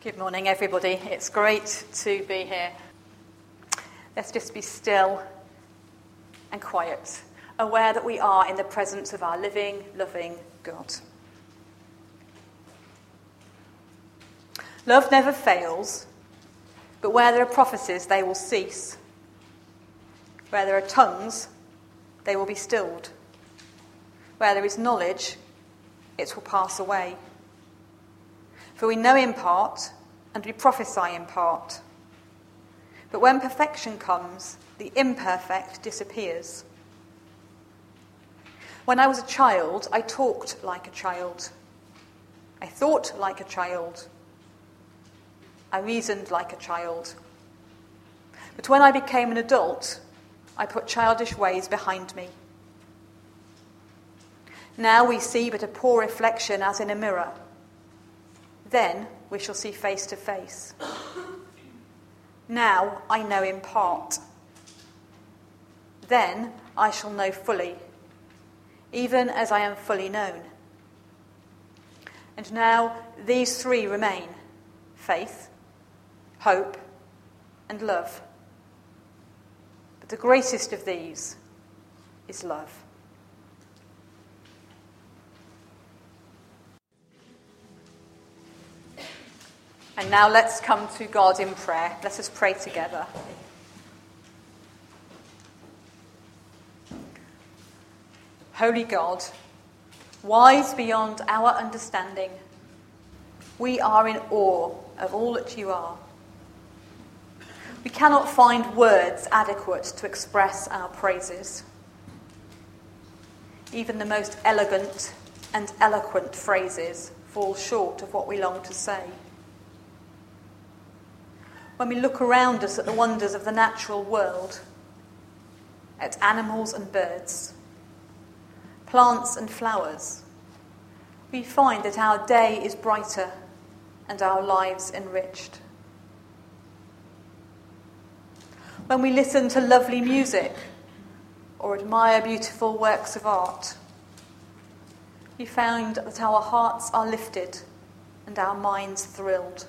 Good morning, everybody. It's great to be here. Let's just be still and quiet, aware that we are in the presence of our living, loving God. Love never fails, but where there are prophecies, they will cease. Where there are tongues, they will be stilled. Where there is knowledge, it will pass away. For we know in part, and we prophesy in part. But when perfection comes, the imperfect disappears. When I was a child, I talked like a child. I thought like a child. I reasoned like a child. But when I became an adult, I put childish ways behind me. Now we see but a poor reflection as in a mirror. Then we shall see face to face. Now I know in part. Then I shall know fully, even as I am fully known. And now these three remain faith, hope, and love. But the greatest of these is love. And now let's come to God in prayer. Let us pray together. Holy God, wise beyond our understanding, we are in awe of all that you are. We cannot find words adequate to express our praises. Even the most elegant and eloquent phrases fall short of what we long to say when we look around us at the wonders of the natural world, at animals and birds, plants and flowers, we find that our day is brighter and our lives enriched. When we listen to lovely music or admire beautiful works of art, we find that our hearts are lifted and our minds thrilled.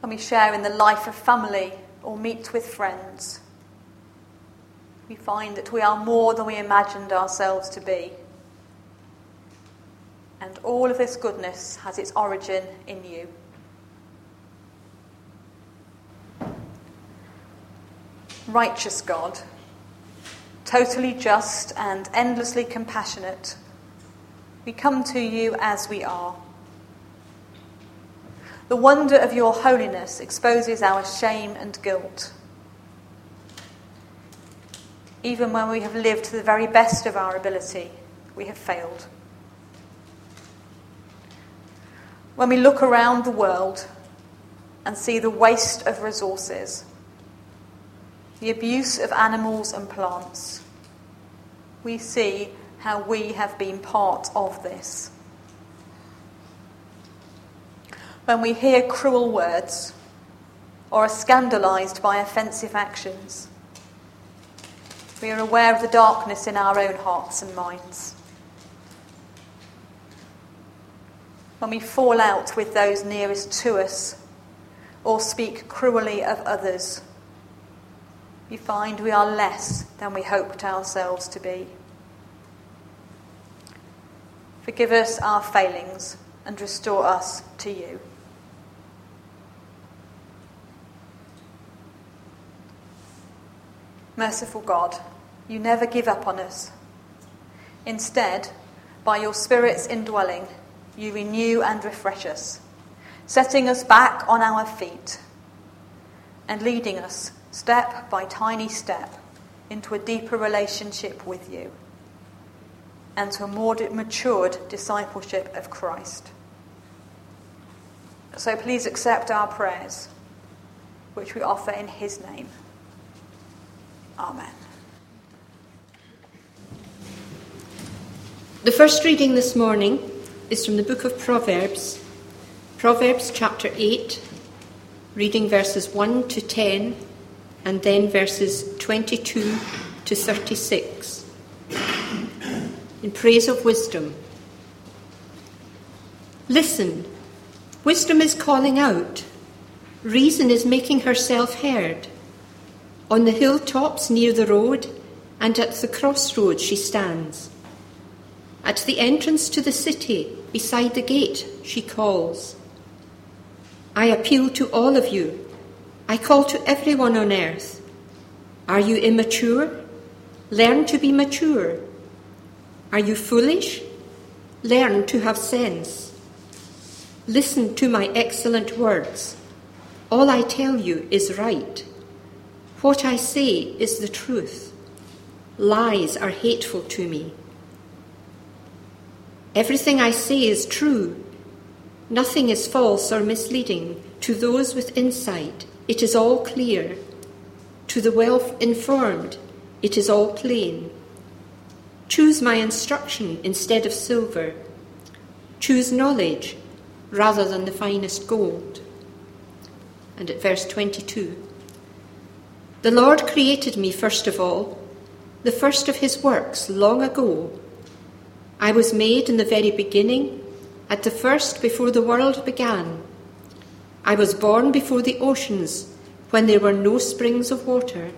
When we share in the life of family or meet with friends, we find that we are more than we imagined ourselves to be. And all of this goodness has its origin in you. Righteous God, totally just and endlessly compassionate, we come to you as we are the wonder of your holiness exposes our shame and guilt. Even when we have lived to the very best of our ability, we have failed. When we look around the world and see the waste of resources, the abuse of animals and plants, we see how we have been part of this. When we hear cruel words or are scandalized by offensive actions. We are aware of the darkness in our own hearts and minds. When we fall out with those nearest to us or speak cruelly of others, we find we are less than we hoped ourselves to be. Forgive us our failings and restore us to you. Merciful God, you never give up on us. Instead, by your Spirit's indwelling, you renew and refresh us, setting us back on our feet and leading us step by tiny step into a deeper relationship with you and to a more matured discipleship of Christ. So please accept our prayers, which we offer in His name. Amen. The first reading this morning is from the book of Proverbs, Proverbs chapter 8, reading verses 1 to 10 and then verses 22 to 36. In praise of wisdom. Listen, wisdom is calling out. Reason is making herself heard. On the hilltops near the road and at the crossroads she stands. At the entrance to the city, beside the gate, she calls. I appeal to all of you. I call to everyone on earth. Are you immature? Learn to be mature. Are you foolish? Learn to have sense. Listen to my excellent words. All I tell you is right. What I say is the truth. Lies are hateful to me. Everything I say is true. Nothing is false or misleading. To those with insight, it is all clear. To the well informed, it is all plain. Choose my instruction instead of silver. Choose knowledge rather than the finest gold. And at verse 22 The Lord created me first of all, the first of his works long ago. I was made in the very beginning, at the first before the world began. I was born before the oceans, when there were no springs of water.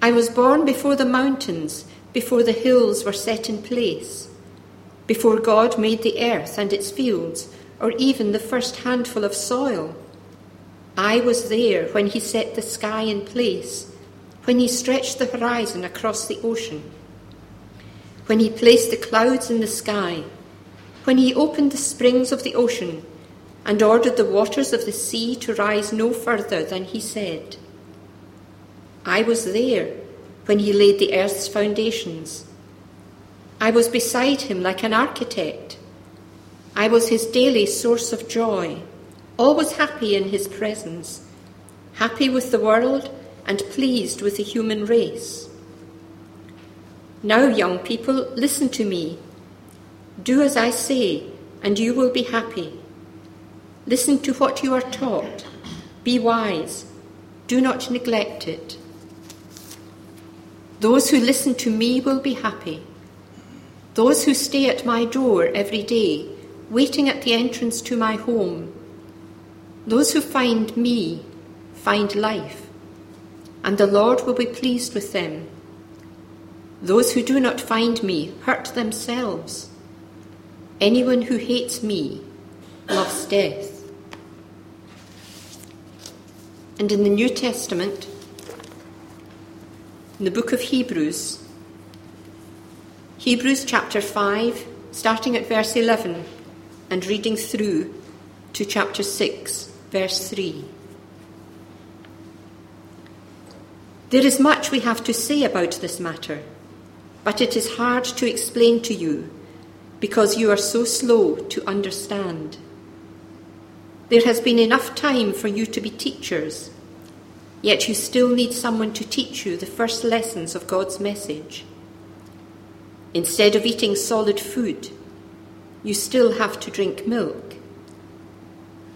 I was born before the mountains, before the hills were set in place before God made the earth and its fields, or even the first handful of soil. I was there when he set the sky in place, when he stretched the horizon across the ocean, when he placed the clouds in the sky, when he opened the springs of the ocean and ordered the waters of the sea to rise no further than he said. I was there when he laid the earth's foundations I was beside him like an architect. I was his daily source of joy, always happy in his presence, happy with the world and pleased with the human race. Now, young people, listen to me. Do as I say, and you will be happy. Listen to what you are taught. Be wise. Do not neglect it. Those who listen to me will be happy. Those who stay at my door every day, waiting at the entrance to my home, those who find me find life, and the Lord will be pleased with them. Those who do not find me hurt themselves. Anyone who hates me loves death. And in the New Testament, in the book of Hebrews, Hebrews chapter 5, starting at verse 11 and reading through to chapter 6, verse 3. There is much we have to say about this matter, but it is hard to explain to you because you are so slow to understand. There has been enough time for you to be teachers, yet you still need someone to teach you the first lessons of God's message. Instead of eating solid food, you still have to drink milk.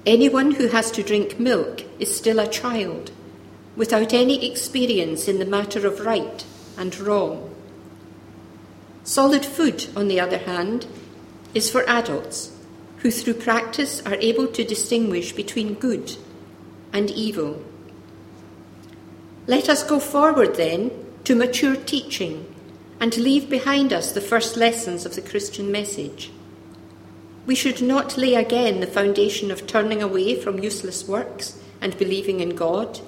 Anyone who has to drink milk is still a child, without any experience in the matter of right and wrong. Solid food, on the other hand, is for adults who, through practice, are able to distinguish between good and evil. Let us go forward then to mature teaching and leave behind us the first lessons of the Christian message. We should not lay again the foundation of turning away from useless works and believing in God,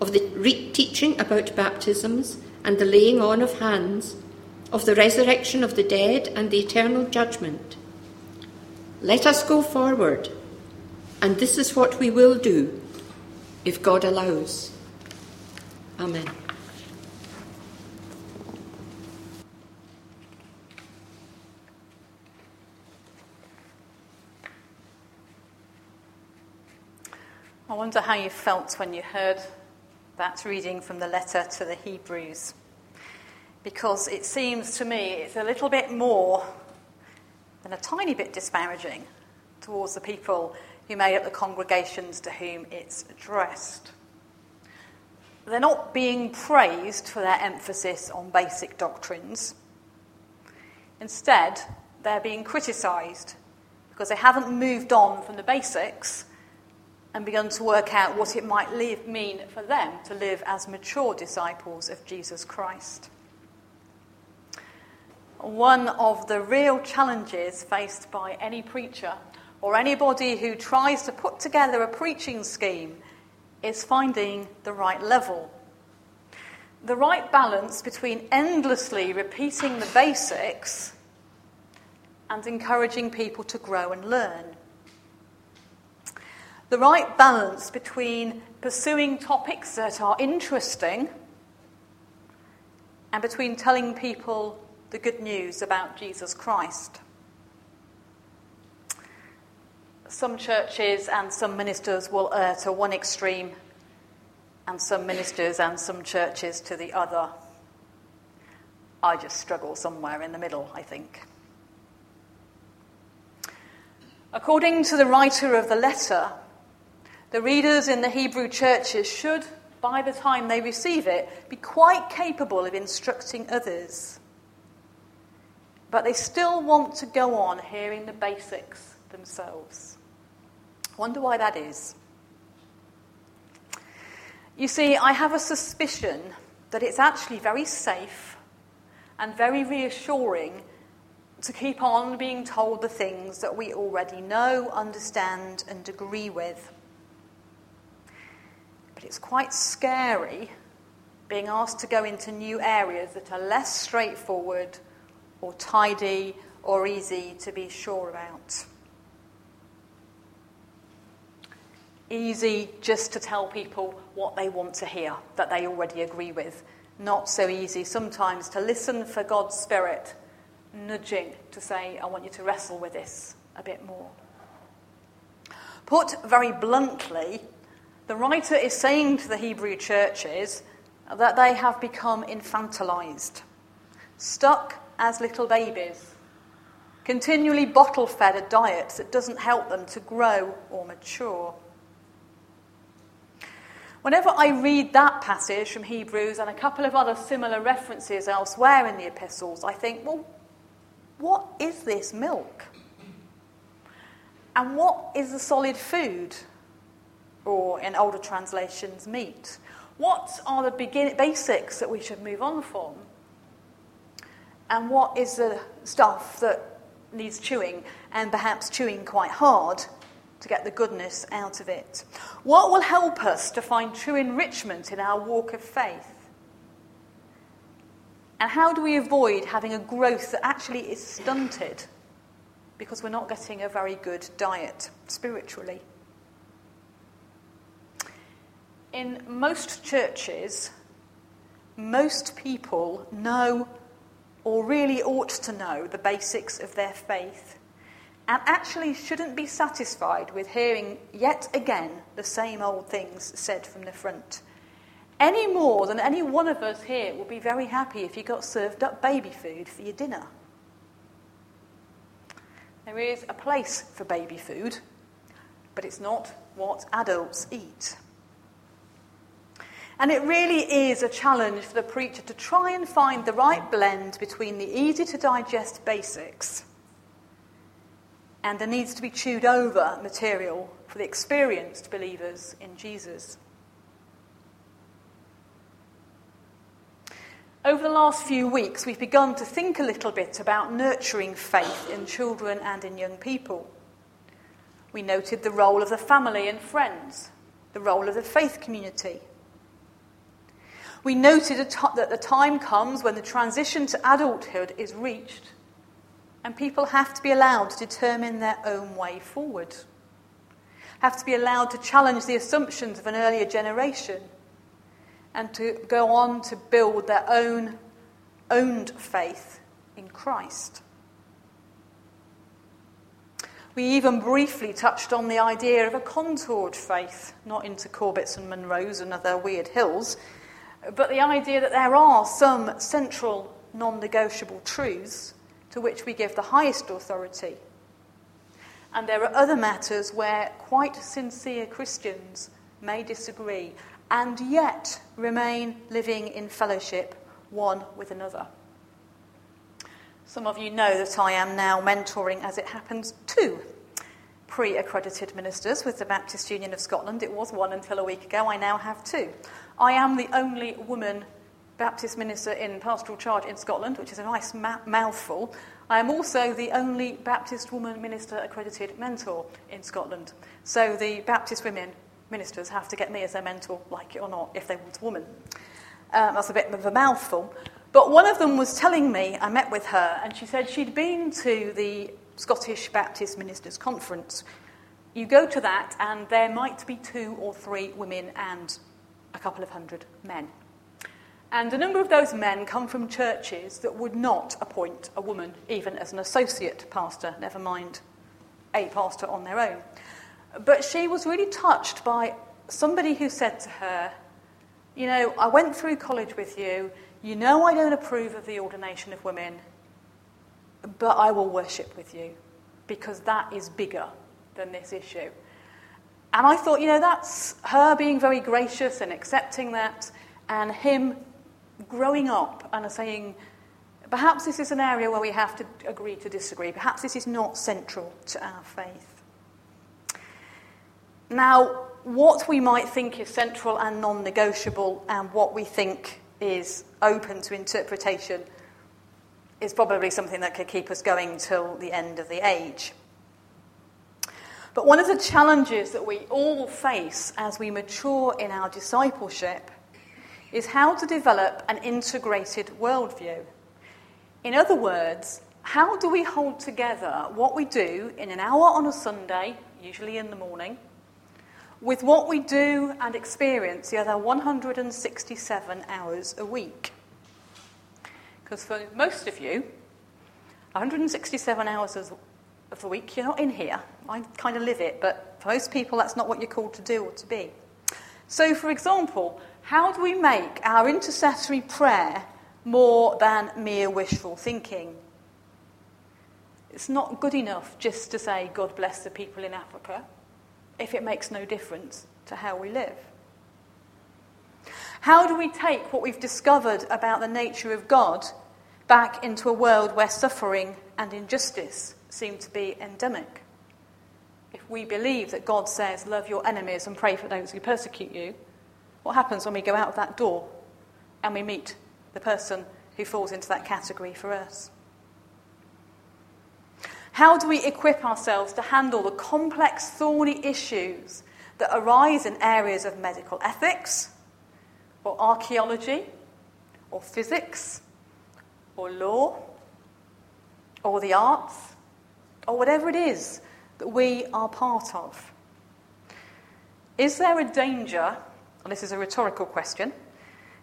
of the re- teaching about baptisms and the laying on of hands, of the resurrection of the dead and the eternal judgment. Let us go forward, and this is what we will do if God allows. Amen. I wonder how you felt when you heard that reading from the letter to the Hebrews. Because it seems to me it's a little bit more than a tiny bit disparaging towards the people who made up the congregations to whom it's addressed. They're not being praised for their emphasis on basic doctrines. Instead, they're being criticised because they haven't moved on from the basics and begun to work out what it might mean for them to live as mature disciples of Jesus Christ. One of the real challenges faced by any preacher or anybody who tries to put together a preaching scheme is finding the right level. The right balance between endlessly repeating the basics and encouraging people to grow and learn the right balance between pursuing topics that are interesting and between telling people the good news about Jesus Christ. Some churches and some ministers will err to one extreme, and some ministers and some churches to the other. I just struggle somewhere in the middle, I think. According to the writer of the letter, the readers in the Hebrew churches should, by the time they receive it, be quite capable of instructing others. But they still want to go on hearing the basics themselves. Wonder why that is. You see, I have a suspicion that it's actually very safe and very reassuring to keep on being told the things that we already know, understand, and agree with. But it's quite scary being asked to go into new areas that are less straightforward or tidy or easy to be sure about. Easy just to tell people what they want to hear that they already agree with. Not so easy sometimes to listen for God's Spirit nudging to say, I want you to wrestle with this a bit more. Put very bluntly, the writer is saying to the Hebrew churches that they have become infantilized, stuck as little babies, continually bottle fed a diet that doesn't help them to grow or mature. Whenever I read that passage from Hebrews and a couple of other similar references elsewhere in the epistles, I think, well, what is this milk? And what is the solid food? Or in older translations, meat. What are the begin- basics that we should move on from? And what is the stuff that needs chewing, and perhaps chewing quite hard to get the goodness out of it? What will help us to find true enrichment in our walk of faith? And how do we avoid having a growth that actually is stunted because we're not getting a very good diet spiritually? In most churches, most people know or really ought to know the basics of their faith and actually shouldn't be satisfied with hearing yet again the same old things said from the front. Any more than any one of us here would be very happy if you got served up baby food for your dinner. There is a place for baby food, but it's not what adults eat. And it really is a challenge for the preacher to try and find the right blend between the easy to digest basics and the needs to be chewed over material for the experienced believers in Jesus. Over the last few weeks, we've begun to think a little bit about nurturing faith in children and in young people. We noted the role of the family and friends, the role of the faith community, we noted that the time comes when the transition to adulthood is reached and people have to be allowed to determine their own way forward, have to be allowed to challenge the assumptions of an earlier generation and to go on to build their own owned faith in Christ. We even briefly touched on the idea of a contoured faith, not into Corbetts and Munros and other weird hills, but the idea that there are some central non negotiable truths to which we give the highest authority. And there are other matters where quite sincere Christians may disagree and yet remain living in fellowship one with another. Some of you know that I am now mentoring, as it happens, two pre accredited ministers with the Baptist Union of Scotland. It was one until a week ago. I now have two. I am the only woman Baptist minister in pastoral charge in Scotland, which is a nice ma- mouthful. I am also the only Baptist woman minister accredited mentor in Scotland. So the Baptist women ministers have to get me as their mentor, like it or not, if they want a woman. Um, that's a bit of a mouthful. But one of them was telling me, I met with her, and she said she'd been to the Scottish Baptist Ministers' Conference. You go to that, and there might be two or three women and a couple of hundred men. And a number of those men come from churches that would not appoint a woman even as an associate pastor, never mind a pastor on their own. But she was really touched by somebody who said to her, You know, I went through college with you. You know, I don't approve of the ordination of women but I will worship with you because that is bigger than this issue. And I thought, you know, that's her being very gracious and accepting that, and him growing up and saying, perhaps this is an area where we have to agree to disagree. Perhaps this is not central to our faith. Now, what we might think is central and non negotiable, and what we think is open to interpretation is probably something that could keep us going till the end of the age. But one of the challenges that we all face as we mature in our discipleship is how to develop an integrated worldview. In other words, how do we hold together what we do in an hour on a Sunday, usually in the morning, with what we do and experience the other 167 hours a week? Because for most of you, 167 hours of the week, you're not in here. I kind of live it, but for most people, that's not what you're called to do or to be. So, for example, how do we make our intercessory prayer more than mere wishful thinking? It's not good enough just to say, God bless the people in Africa, if it makes no difference to how we live. How do we take what we've discovered about the nature of God back into a world where suffering and injustice seem to be endemic? If we believe that God says, Love your enemies and pray for those who persecute you, what happens when we go out of that door and we meet the person who falls into that category for us? How do we equip ourselves to handle the complex, thorny issues that arise in areas of medical ethics, or archaeology, or physics, or law, or the arts, or whatever it is that we are part of? Is there a danger, and this is a rhetorical question,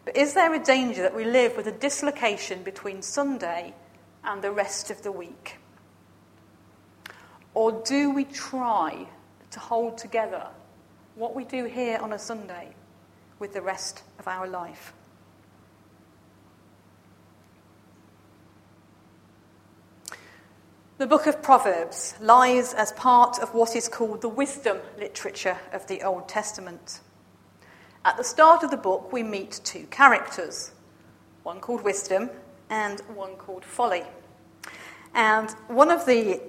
but is there a danger that we live with a dislocation between Sunday and the rest of the week? Or do we try to hold together what we do here on a Sunday with the rest of our life. The book of Proverbs lies as part of what is called the wisdom literature of the Old Testament. At the start of the book, we meet two characters one called wisdom and one called folly. And one of the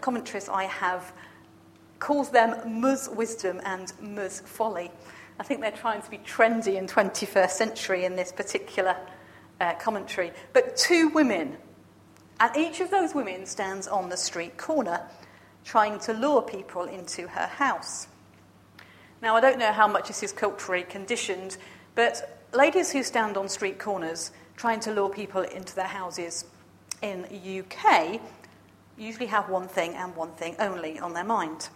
commentaries I have calls them Muz wisdom and Muz folly. I think they're trying to be trendy in 21st century in this particular uh, commentary. But two women, and each of those women stands on the street corner trying to lure people into her house. Now, I don't know how much this is culturally conditioned, but ladies who stand on street corners trying to lure people into their houses in UK usually have one thing and one thing only on their mind.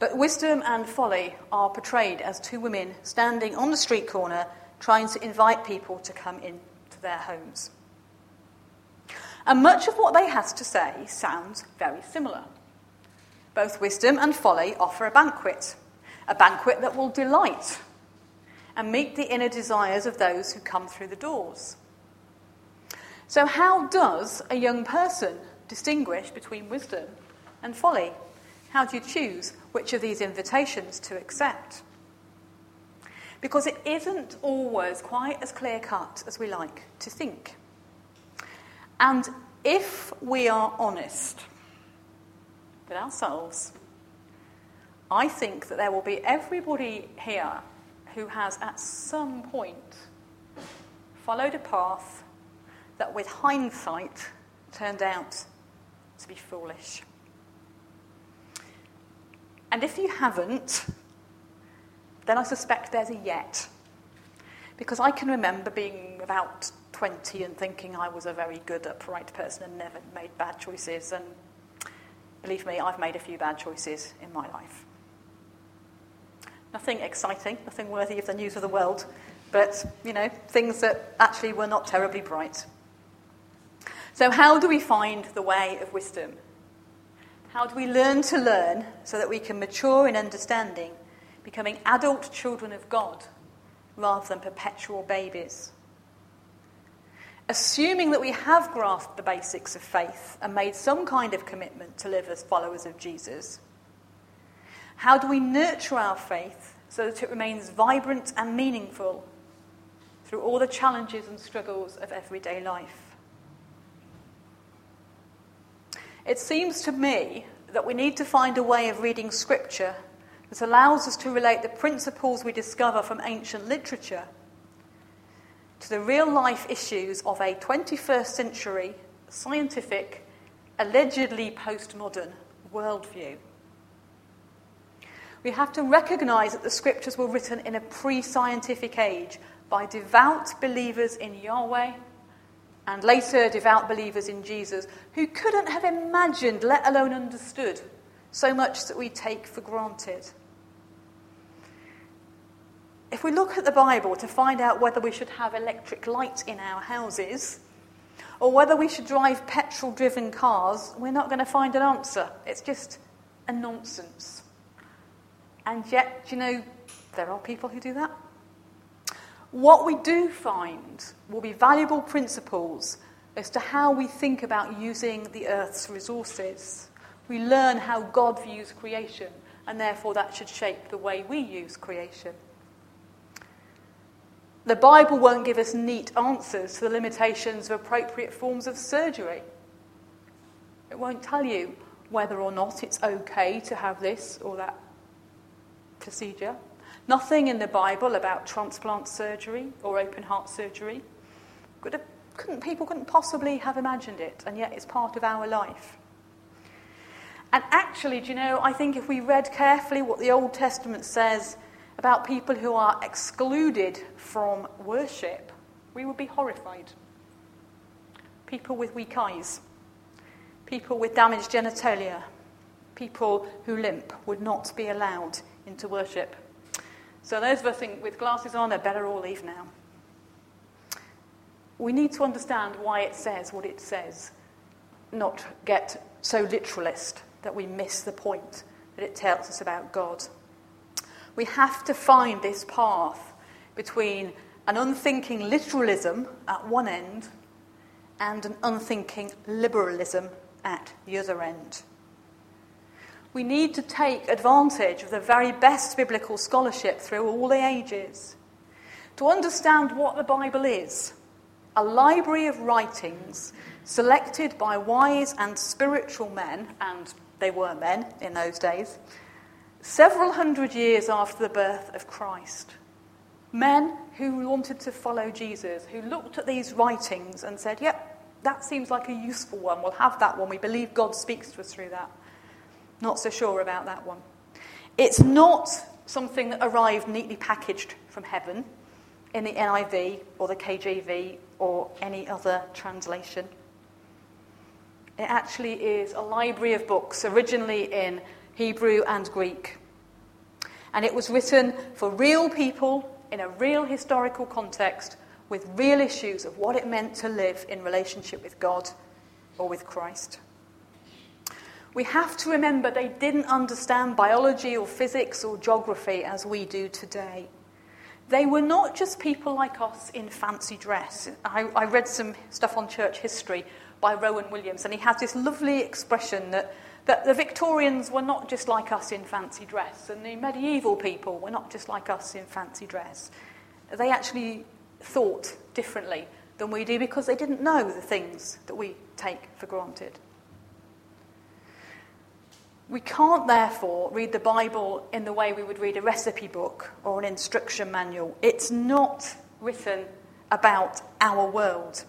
But wisdom and folly are portrayed as two women standing on the street corner trying to invite people to come into their homes. And much of what they have to say sounds very similar. Both wisdom and folly offer a banquet, a banquet that will delight and meet the inner desires of those who come through the doors. So, how does a young person distinguish between wisdom and folly? How do you choose which of these invitations to accept? Because it isn't always quite as clear cut as we like to think. And if we are honest, with ourselves. I think that there will be everybody here who has at some point followed a path that, with hindsight, turned out to be foolish. And if you haven't, then I suspect there's a yet. Because I can remember being about 20 and thinking I was a very good, upright person and never made bad choices. And believe me, I've made a few bad choices in my life. Nothing exciting, nothing worthy of the news of the world, but, you know, things that actually were not terribly bright. So, how do we find the way of wisdom? How do we learn to learn so that we can mature in understanding, becoming adult children of God rather than perpetual babies? Assuming that we have grasped the basics of faith and made some kind of commitment to live as followers of Jesus, how do we nurture our faith so that it remains vibrant and meaningful through all the challenges and struggles of everyday life? It seems to me that we need to find a way of reading Scripture that allows us to relate the principles we discover from ancient literature to the real life issues of a 21st century scientific, allegedly postmodern worldview. We have to recognize that the scriptures were written in a pre scientific age by devout believers in Yahweh and later devout believers in Jesus who couldn't have imagined, let alone understood, so much that we take for granted if we look at the Bible to find out whether we should have electric light in our houses or whether we should drive petrol driven cars, we're not going to find an answer. It's just a nonsense. And yet, you know, there are people who do that. What we do find will be valuable principles as to how we think about using the earth's resources. We learn how God views creation, and therefore that should shape the way we use creation. The Bible won't give us neat answers to the limitations of appropriate forms of surgery. It won't tell you whether or not it's okay to have this or that procedure. Nothing in the Bible about transplant surgery or open heart surgery. Could have, couldn't, people couldn't possibly have imagined it, and yet it's part of our life. And actually, do you know, I think if we read carefully what the Old Testament says about people who are excluded from worship, we would be horrified. People with weak eyes, people with damaged genitalia, people who limp would not be allowed into worship. So, those of us with glasses on are better all leave now. We need to understand why it says what it says, not get so literalist that we miss the point that it tells us about God. We have to find this path between an unthinking literalism at one end and an unthinking liberalism at the other end. We need to take advantage of the very best biblical scholarship through all the ages to understand what the Bible is a library of writings selected by wise and spiritual men, and they were men in those days, several hundred years after the birth of Christ. Men who wanted to follow Jesus, who looked at these writings and said, Yep, that seems like a useful one. We'll have that one. We believe God speaks to us through that. Not so sure about that one. It's not something that arrived neatly packaged from heaven in the NIV or the KJV or any other translation. It actually is a library of books, originally in Hebrew, and Greek. And it was written for real people in a real historical context with real issues of what it meant to live in relationship with God or with Christ. We have to remember they didn't understand biology or physics or geography as we do today. They were not just people like us in fancy dress. I, I read some stuff on church history by Rowan Williams, and he has this lovely expression that that the Victorians were not just like us in fancy dress, and the medieval people were not just like us in fancy dress. They actually thought differently than we do because they didn't know the things that we take for granted. We can't, therefore, read the Bible in the way we would read a recipe book or an instruction manual. It's not written about our world,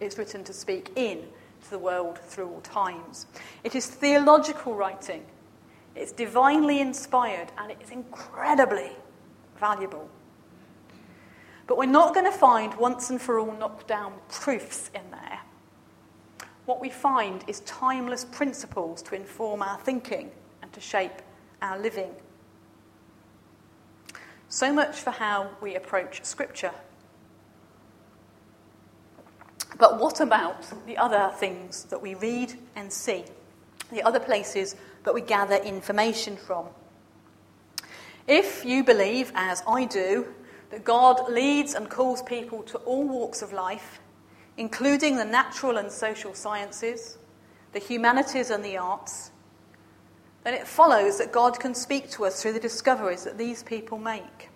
it's written to speak in to the world through all times. It is theological writing, it's divinely inspired, and it is incredibly valuable. But we're not going to find once and for all knockdown proofs in there. What we find is timeless principles to inform our thinking and to shape our living. So much for how we approach Scripture. But what about the other things that we read and see? The other places that we gather information from? If you believe, as I do, that God leads and calls people to all walks of life, including the natural and social sciences, the humanities and the arts, then it follows that God can speak to us through the discoveries that these people make.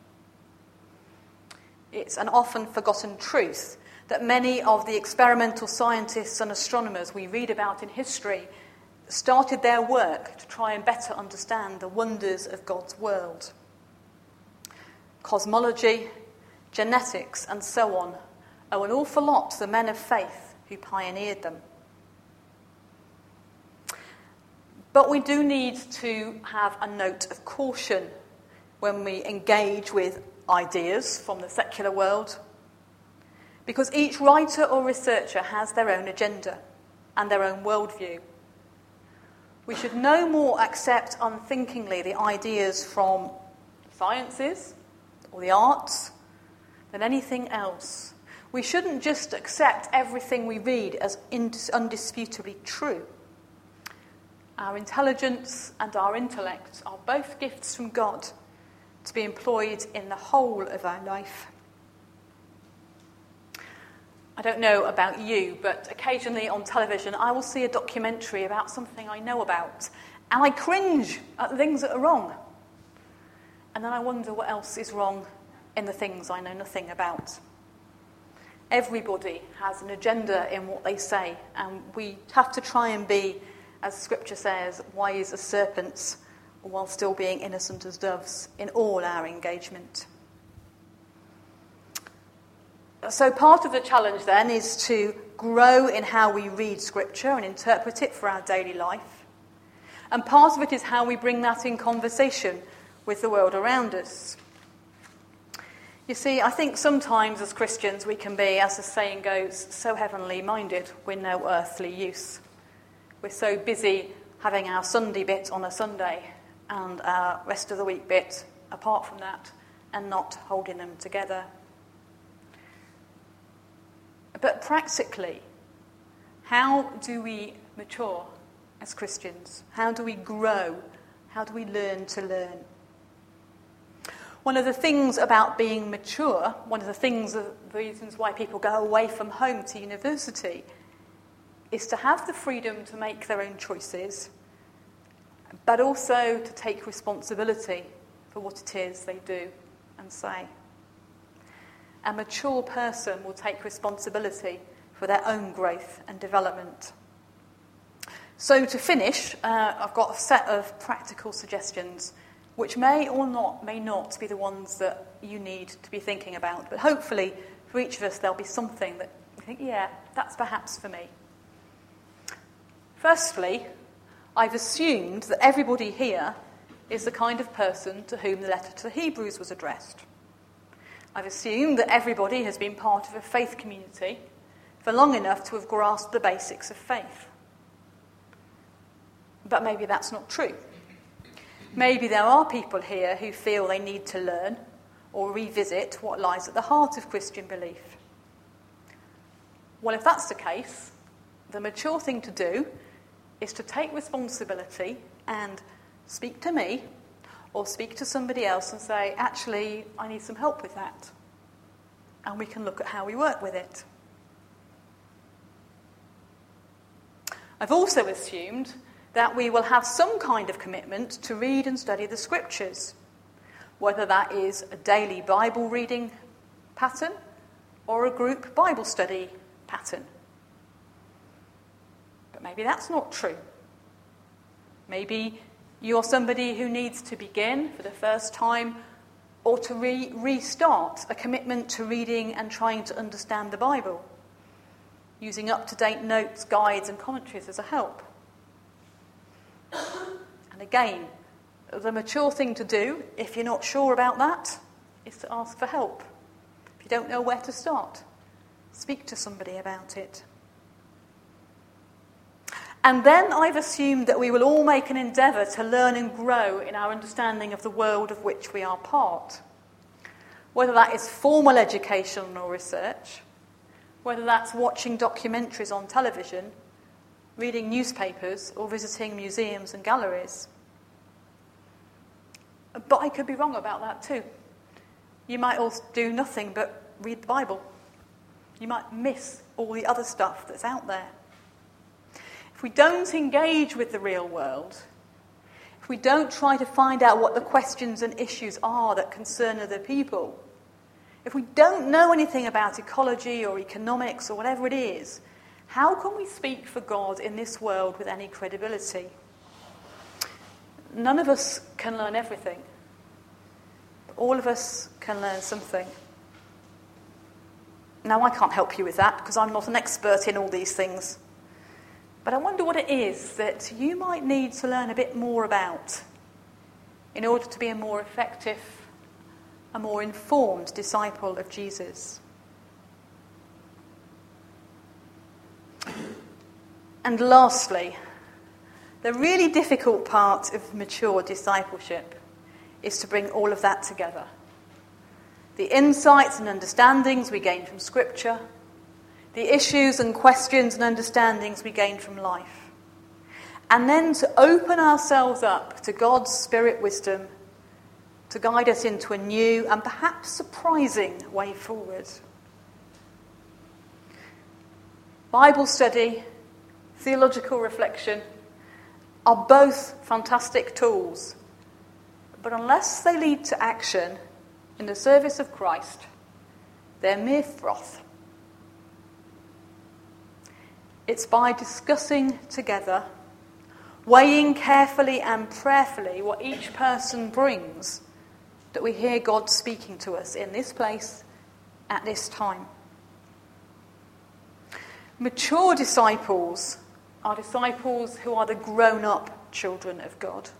It's an often forgotten truth that many of the experimental scientists and astronomers we read about in history started their work to try and better understand the wonders of God's world. Cosmology, genetics, and so on owe an awful lot to the men of faith who pioneered them. But we do need to have a note of caution when we engage with ideas from the secular world, because each writer or researcher has their own agenda and their own worldview. We should no more accept unthinkingly the ideas from sciences or the arts than anything else. We shouldn't just accept everything we read as undisputably true. Our intelligence and our intellect are both gifts from God to be employed in the whole of our life. I don't know about you, but occasionally on television I will see a documentary about something I know about, and I cringe at the things that are wrong. And then I wonder what else is wrong in the things I know nothing about. Everybody has an agenda in what they say, and we have to try and be, as Scripture says, wise as serpents while still being innocent as doves in all our engagement. So, part of the challenge then is to grow in how we read Scripture and interpret it for our daily life. And part of it is how we bring that in conversation with the world around us. You see, I think sometimes as Christians we can be, as the saying goes, so heavenly minded we're no earthly use. We're so busy having our Sunday bit on a Sunday and our rest of the week bit apart from that and not holding them together. But practically, how do we mature as Christians? How do we grow? How do we learn to learn? One of the things about being mature, one of the things, the reasons why people go away from home to university, is to have the freedom to make their own choices, but also to take responsibility for what it is they do and say a mature person will take responsibility for their own growth and development. So, to finish, uh, I've got a set of practical suggestions which may or not may not be the ones that you need to be thinking about, but hopefully for each of us there'll be something that you think, yeah, that's perhaps for me. Firstly, I've assumed that everybody here is the kind of person to whom the letter to the Hebrews was addressed. I've assumed that everybody has been part of a faith community for long enough to have grasped the basics of faith. But maybe that's not true. Maybe there are people here who feel they need to learn or revisit what lies at the heart of Christian belief. Well, if that's the case, the mature thing to do is to take responsibility and speak to me or speak to somebody else and say, actually, I need some help with that. And we can look at how we work with it. I've also assumed that we will have some kind of commitment to read and study the scriptures, whether that is a daily Bible reading pattern or a group Bible study pattern. But maybe that's not true. Maybe you're somebody who needs to begin for the first time or to re- restart a commitment to reading and trying to understand the Bible, using up to date notes, guides, and commentaries as a help. And again, the mature thing to do, if you're not sure about that, is to ask for help. If you don't know where to start, speak to somebody about it. And then I've assumed that we will all make an endeavour to learn and grow in our understanding of the world of which we are part. Whether that is formal education or research, whether that's watching documentaries on television, reading newspapers, or visiting museums and galleries. But I could be wrong about that too. You might all do nothing but read the Bible. You might miss all the other stuff that's out there. If we don't engage with the real world, if we don't try to find out what the questions and issues are that concern other people, if we don't know anything about ecology or economics or whatever it is, how can we speak for God in this world with any credibility? None of us can learn everything. All of us can learn something. Now, I can't help you with that because I'm not an expert in all these things. But I wonder what it is that you might need to learn a bit more about in order to be a more effective, a more informed disciple of Jesus. And lastly, the really difficult part of mature discipleship is to bring all of that together. The insights and understandings we gain from Scripture the issues and questions and understandings we gain from life. And then to open ourselves up to God's Spirit wisdom to guide us into a new and perhaps surprising way forward. Bible study, theological reflection are both fantastic tools, but unless they lead to action in the service of Christ, they're mere froth. It's by discussing together, weighing carefully and prayerfully what each person brings, that we hear God speaking to us in this place at this time. Mature disciples are disciples who are the grown up children of God.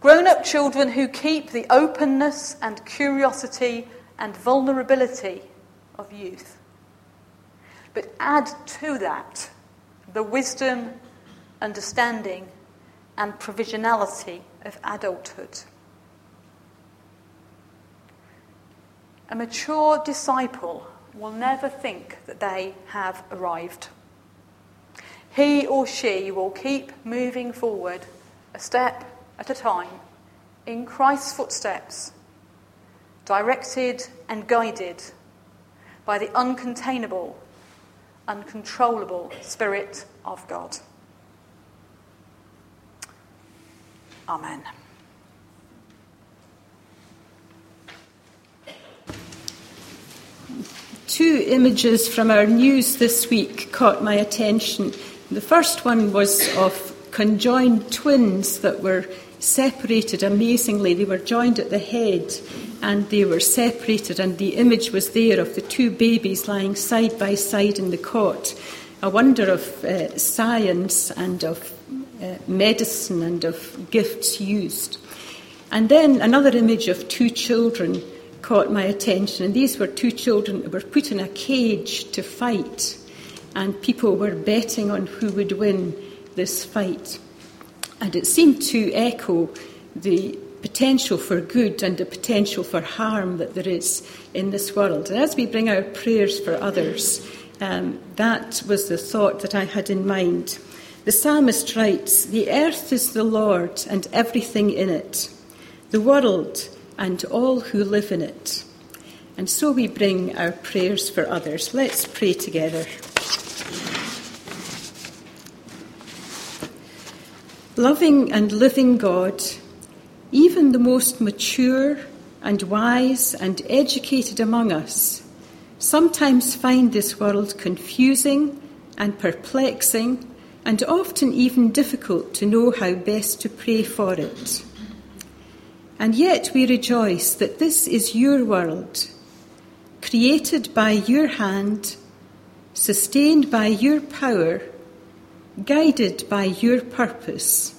Grown up children who keep the openness and curiosity and vulnerability of youth. But add to that the wisdom, understanding, and provisionality of adulthood. A mature disciple will never think that they have arrived. He or she will keep moving forward a step at a time in Christ's footsteps, directed and guided by the uncontainable uncontrollable Spirit of God. Amen. Two images from our news this week caught my attention. The first one was of conjoined twins that were separated amazingly. They were joined at the head and they were separated, and the image was there of the two babies lying side by side in the cot. A wonder of uh, science and of uh, medicine and of gifts used. And then another image of two children caught my attention, and these were two children that were put in a cage to fight, and people were betting on who would win this fight. And it seemed to echo the potential for good and the potential for harm that there is in this world. And as we bring our prayers for others, um, that was the thought that I had in mind. The psalmist writes The earth is the Lord and everything in it, the world and all who live in it. And so we bring our prayers for others. Let's pray together. Loving and living God, even the most mature and wise and educated among us sometimes find this world confusing and perplexing and often even difficult to know how best to pray for it. And yet we rejoice that this is your world, created by your hand, sustained by your power, guided by your purpose.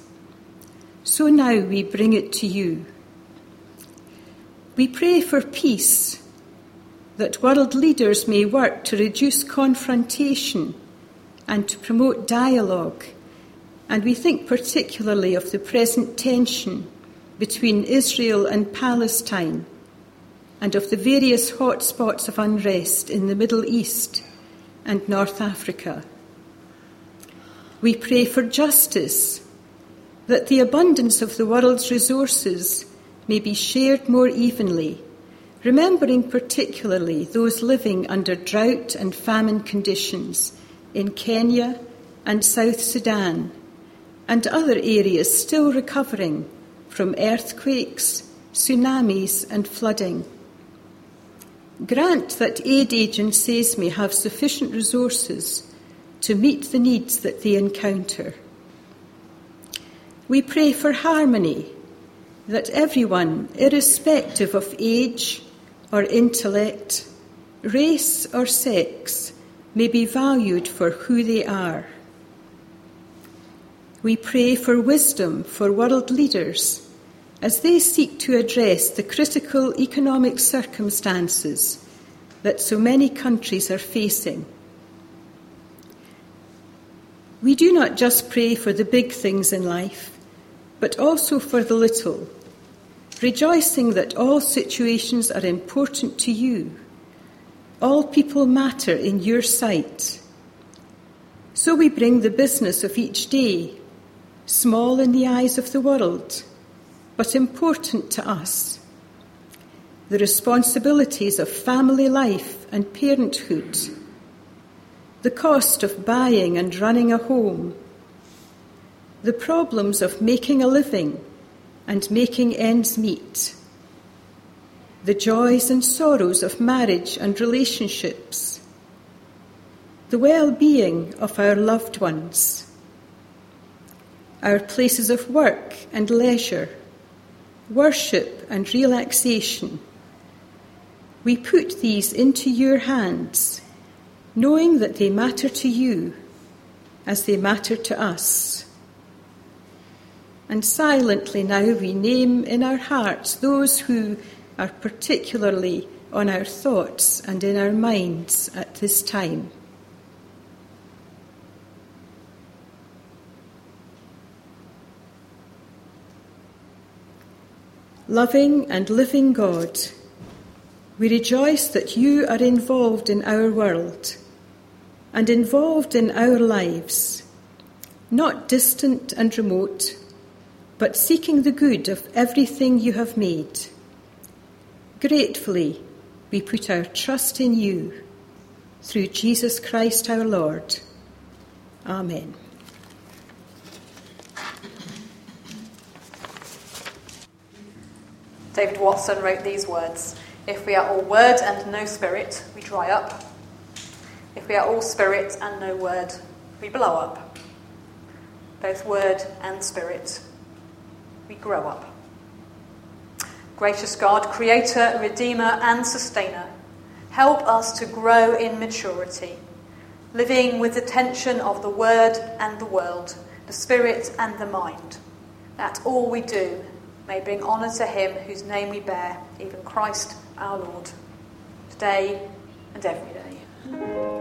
So now we bring it to you. We pray for peace, that world leaders may work to reduce confrontation and to promote dialogue. And we think particularly of the present tension between Israel and Palestine and of the various hotspots of unrest in the Middle East and North Africa. We pray for justice, that the abundance of the world's resources may be shared more evenly, remembering particularly those living under drought and famine conditions in Kenya and South Sudan, and other areas still recovering from earthquakes, tsunamis, and flooding. Grant that aid agencies may have sufficient resources to meet the needs that they encounter. We pray for harmony, that everyone, irrespective of age or intellect, race or sex, may be valued for who they are. We pray for wisdom for world leaders as they seek to address the critical economic circumstances that so many countries are facing. We do not just pray for the big things in life, but also for the little, rejoicing that all situations are important to you all people matter in your sight. So we bring the business of each day, small in the eyes of the world, but important to us. The responsibilities of family life and parenthood, the cost of buying and running a home, the problems of making a living and making ends meet the joys and sorrows of marriage and relationships, the well being of our loved ones, our places of work and leisure, worship and relaxation. We put these into your hands, knowing that they matter to you as they matter to us. And silently now we name in our hearts those who are particularly on our thoughts and in our minds at this time. Loving and living God, we rejoice that you are involved in our world and involved in our lives, not distant and remote, but seeking the good of everything you have made. Gratefully, we put our trust in you through Jesus Christ our Lord. Amen. David Watson wrote these words If we are all word and no spirit, we dry up. If we are all spirit and no word, we blow up. Both word and spirit, we grow up. Gracious God, Creator, Redeemer, and Sustainer, help us to grow in maturity, living with the tension of the Word and the world, the Spirit and the mind, that all we do may bring honour to Him whose name we bear, even Christ our Lord, today and every day. Música